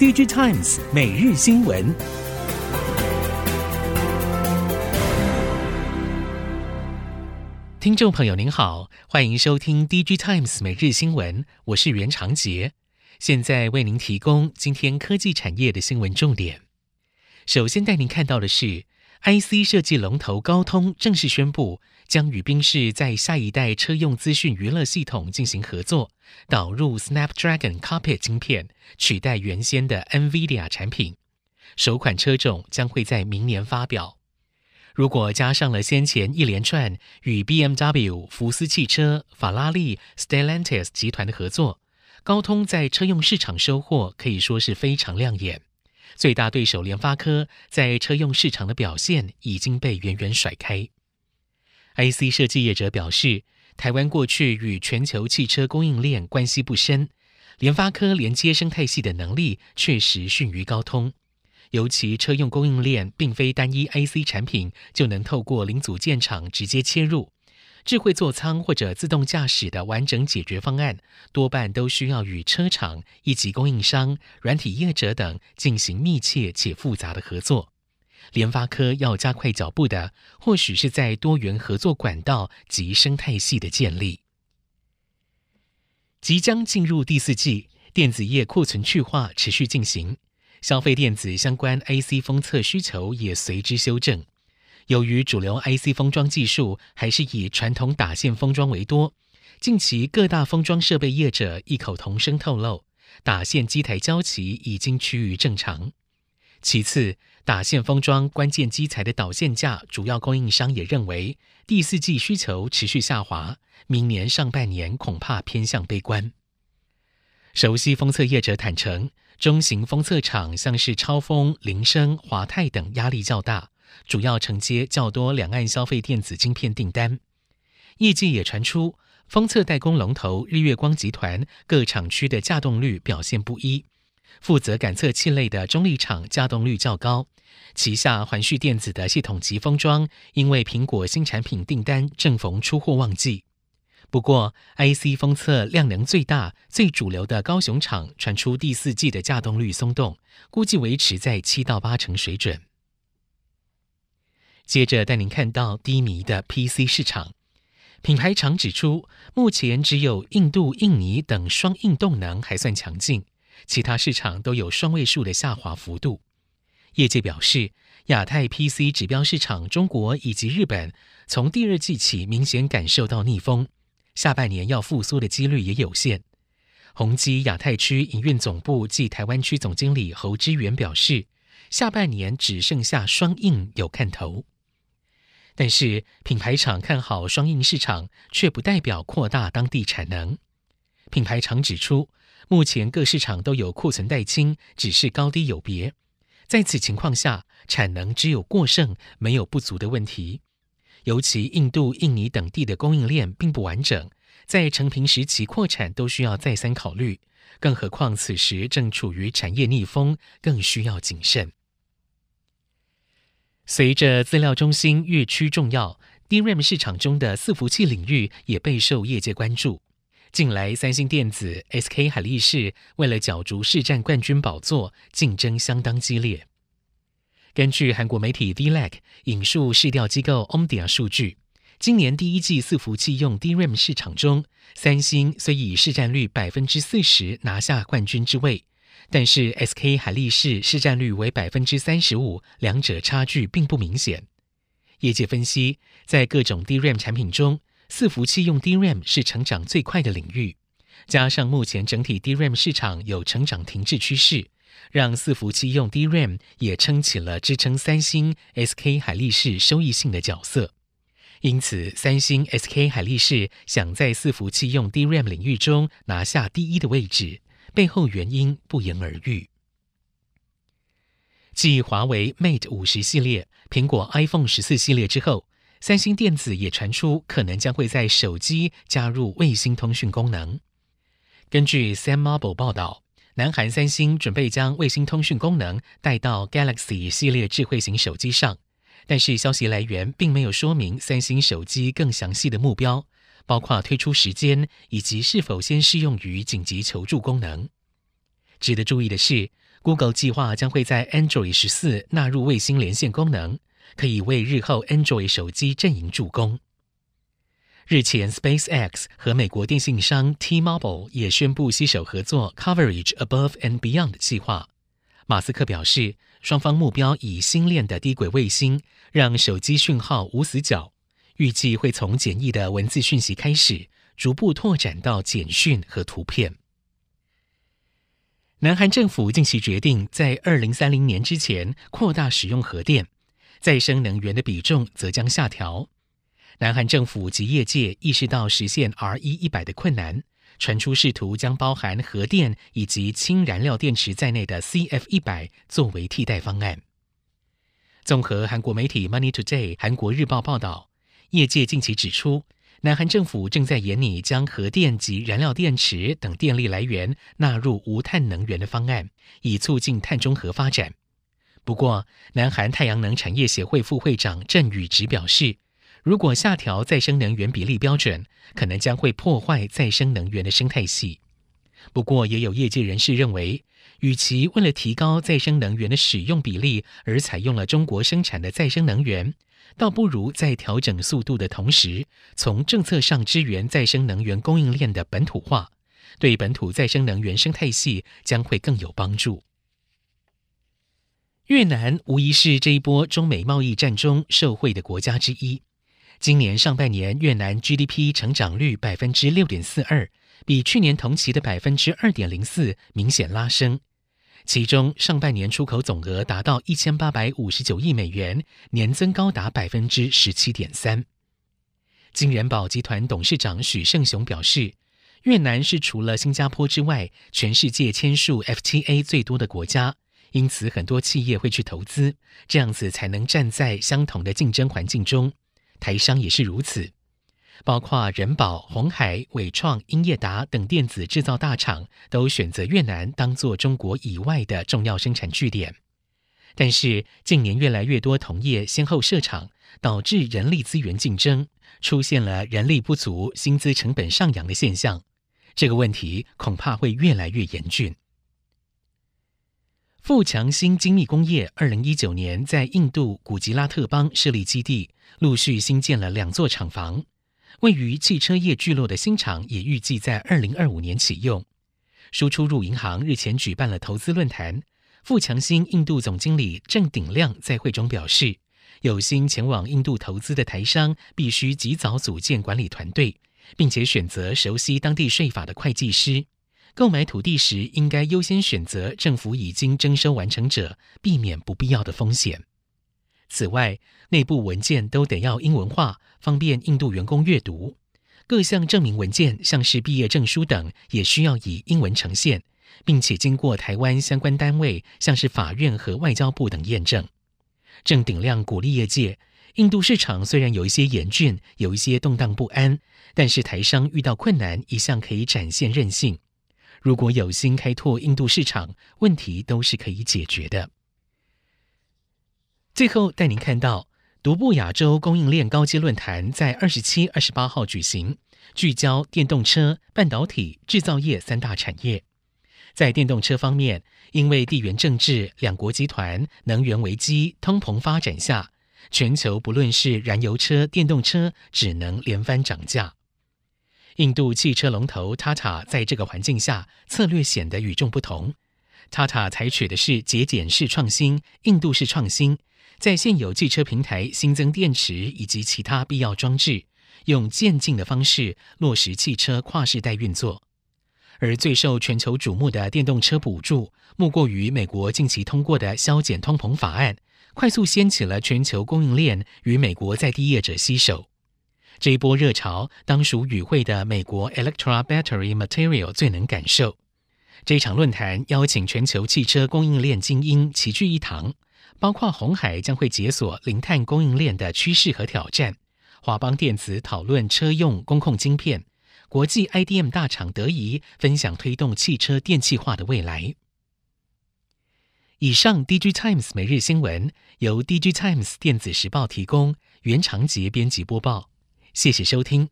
DigiTimes 每日新闻，听众朋友您好，欢迎收听 DigiTimes 每日新闻，我是袁长杰，现在为您提供今天科技产业的新闻重点。首先带您看到的是，IC 设计龙头高通正式宣布，将与宾士在下一代车用资讯娱乐系统进行合作，导入 Snapdragon Cockpit 晶片，取代原先的 NVIDIA 产品。首款车种将会在明年发表。如果加上了先前一连串与 BMW、福斯汽车、法拉利、Stellantis 集团的合作，高通在车用市场收获可以说是非常亮眼。最大对手联发科在车用市场的表现已经被远远甩开。IC 设计业者表示，台湾过去与全球汽车供应链关系不深，联发科连接生态系的能力确实逊于高通。尤其车用供应链并非单一 IC 产品就能透过零组件厂直接切入，智慧座舱或者自动驾驶的完整解决方案，多半都需要与车厂、一级供应商、软体业者等进行密切且复杂的合作。联发科要加快脚步的，或许是在多元合作管道及生态系的建立。即将进入第四季，电子业库存去化持续进行，消费电子相关 IC 封测需求也随之修正。由于主流 IC 封装技术还是以传统打线封装为多，近期各大封装设备业者异口同声透露，打线机台交期已经趋于正常。其次，打线封装关键基材的导线架，主要供应商也认为第四季需求持续下滑，明年上半年恐怕偏向悲观。熟悉封测业者坦承，中型封测厂像是超丰、菱生、华泰等压力较大，主要承接较多两岸消费电子晶片订单。业界也传出，封测代工龙头日月光集团各厂区的稼动率表现不一。负责感测器类的中立厂稼动率较高，旗下环旭电子的系统级封装，因为苹果新产品订单正逢出货旺季。不过，IC 封测量能最大、最主流的高雄厂传出第四季的稼动率松动，估计维持在七到八成水准。接着带您看到低迷的 PC 市场，品牌厂指出，目前只有印度、印尼等双印动能还算强劲。其他市场都有双位数的下滑幅度。业界表示，亚太 PC 指标市场中国以及日本，从第二季起明显感受到逆风，下半年要复苏的几率也有限。宏基亚太区营运总部暨台湾区总经理侯之元表示，下半年只剩下双印有看头。但是品牌厂看好双印市场，却不代表扩大当地产能。品牌厂指出，目前各市场都有库存待清，只是高低有别。在此情况下，产能只有过剩，没有不足的问题。尤其印度、印尼等地的供应链并不完整，在成平时期扩产都需要再三考虑。更何况此时正处于产业逆风，更需要谨慎。随着资料中心越趋重要，DRAM 市场中的伺服器领域也备受业界关注。近来，三星电子、SK 海力士为了角逐市占冠军宝座，竞争相当激烈。根据韩国媒体 DLAC 引述市调机构 Omdia 数据，今年第一季伺服器用 DRAM 市场中，三星虽以市占率百分之四十拿下冠军之位，但是 SK 海力士市占率为百分之三十五，两者差距并不明显。业界分析，在各种 DRAM 产品中，伺服器用 DRAM 是成长最快的领域，加上目前整体 DRAM 市场有成长停滞趋势，让伺服器用 DRAM 也撑起了支撑三星、SK 海力士收益性的角色。因此，三星、SK 海力士想在伺服器用 DRAM 领域中拿下第一的位置，背后原因不言而喻。继华为 Mate 五十系列、苹果 iPhone 十四系列之后，三星电子也传出可能将会在手机加入卫星通讯功能。根据 Sammarble 报道，南韩三星准备将卫星通讯功能带到 Galaxy 系列智慧型手机上，但是消息来源并没有说明三星手机更详细的目标，包括推出时间以及是否先适用于紧急求助功能。值得注意的是，Google 计划将会在 Android 十四纳入卫星连线功能，可以为日后 Android 手机阵营助攻。日前，SpaceX 和美国电信商 T-Mobile 也宣布携手合作 Coverage Above and Beyond 计划。马斯克表示，双方目标以星链的低轨卫星，让手机讯号无死角。预计会从简易的文字讯息开始，逐步拓展到简讯和图片。南韩政府近期决定，在二零三零年之前扩大使用核电，再生能源的比重则将下调。南韩政府及业界意识到实现 RE 一百的困难，传出试图将包含核电以及氢燃料电池在内的 CF 一百作为替代方案。综合韩国媒体 Money Today 韩国日报报道。业界近期指出，南韩政府正在研拟将核电及燃料电池等电力来源纳入无碳能源的方案，以促进碳中和发展。不过，南韩太阳能产业协会副会长郑宇植表示，如果下调再生能源比例标准，可能将会破坏再生能源的生态系。不过，也有业界人士认为，与其为了提高再生能源的使用比例而采用了中国生产的再生能源。倒不如在调整速度的同时，从政策上支援再生能源供应链的本土化，对本土再生能源生态系将会更有帮助。越南无疑是这一波中美贸易战中受惠的国家之一。今年上半年，越南 GDP 成长率百分之六点四二，比去年同期的百分之二点零四明显拉升。其中，上半年出口总额达到一千八百五十九亿美元，年增高达百分之十七点三。金元宝集团董事长许胜雄表示，越南是除了新加坡之外，全世界签署 FTA 最多的国家，因此很多企业会去投资，这样子才能站在相同的竞争环境中。台商也是如此。包括人保、鸿海、伟创、英业达等电子制造大厂都选择越南当做中国以外的重要生产据点。但是近年越来越多同业先后设厂，导致人力资源竞争，出现了人力不足、薪资成本上扬的现象。这个问题恐怕会越来越严峻。富强新精密工业二零一九年在印度古吉拉特邦设立基地，陆续新建了两座厂房。位于汽车业聚落的新厂也预计在二零二五年启用。输出入银行日前举办了投资论坛，富强新印度总经理郑鼎亮在会中表示，有心前往印度投资的台商必须及早组建管理团队，并且选择熟悉当地税法的会计师。购买土地时应该优先选择政府已经征收完成者，避免不必要的风险。此外，内部文件都得要英文化，方便印度员工阅读。各项证明文件，像是毕业证书等，也需要以英文呈现，并且经过台湾相关单位，像是法院和外交部等验证。郑鼎亮鼓励业界，印度市场虽然有一些严峻，有一些动荡不安，但是台商遇到困难，一向可以展现韧性。如果有心开拓印度市场，问题都是可以解决的。最后带您看到，独步亚洲供应链高阶论坛在二十七、二十八号举行，聚焦电动车、半导体、制造业三大产业。在电动车方面，因为地缘政治、两国集团、能源危机、通膨发展下，全球不论是燃油车、电动车，只能连番涨价。印度汽车龙头 Tata 在这个环境下，策略显得与众不同。Tata 采取的是节俭式创新、印度式创新。在现有汽车平台新增电池以及其他必要装置，用渐进的方式落实汽车跨世代运作。而最受全球瞩目的电动车补助，莫过于美国近期通过的削减通膨法案，快速掀起了全球供应链与美国在地业者携手。这一波热潮，当属与会的美国 Electra Battery Material 最能感受。这场论坛邀请全球汽车供应链精英齐聚一堂。包括鸿海将会解锁零碳供应链的趋势和挑战，华邦电子讨论车用工控晶片，国际 IDM 大厂德仪分享推动汽车电气化的未来。以上 DG Times 每日新闻由 DG Times 电子时报提供，袁长杰编辑播报，谢谢收听。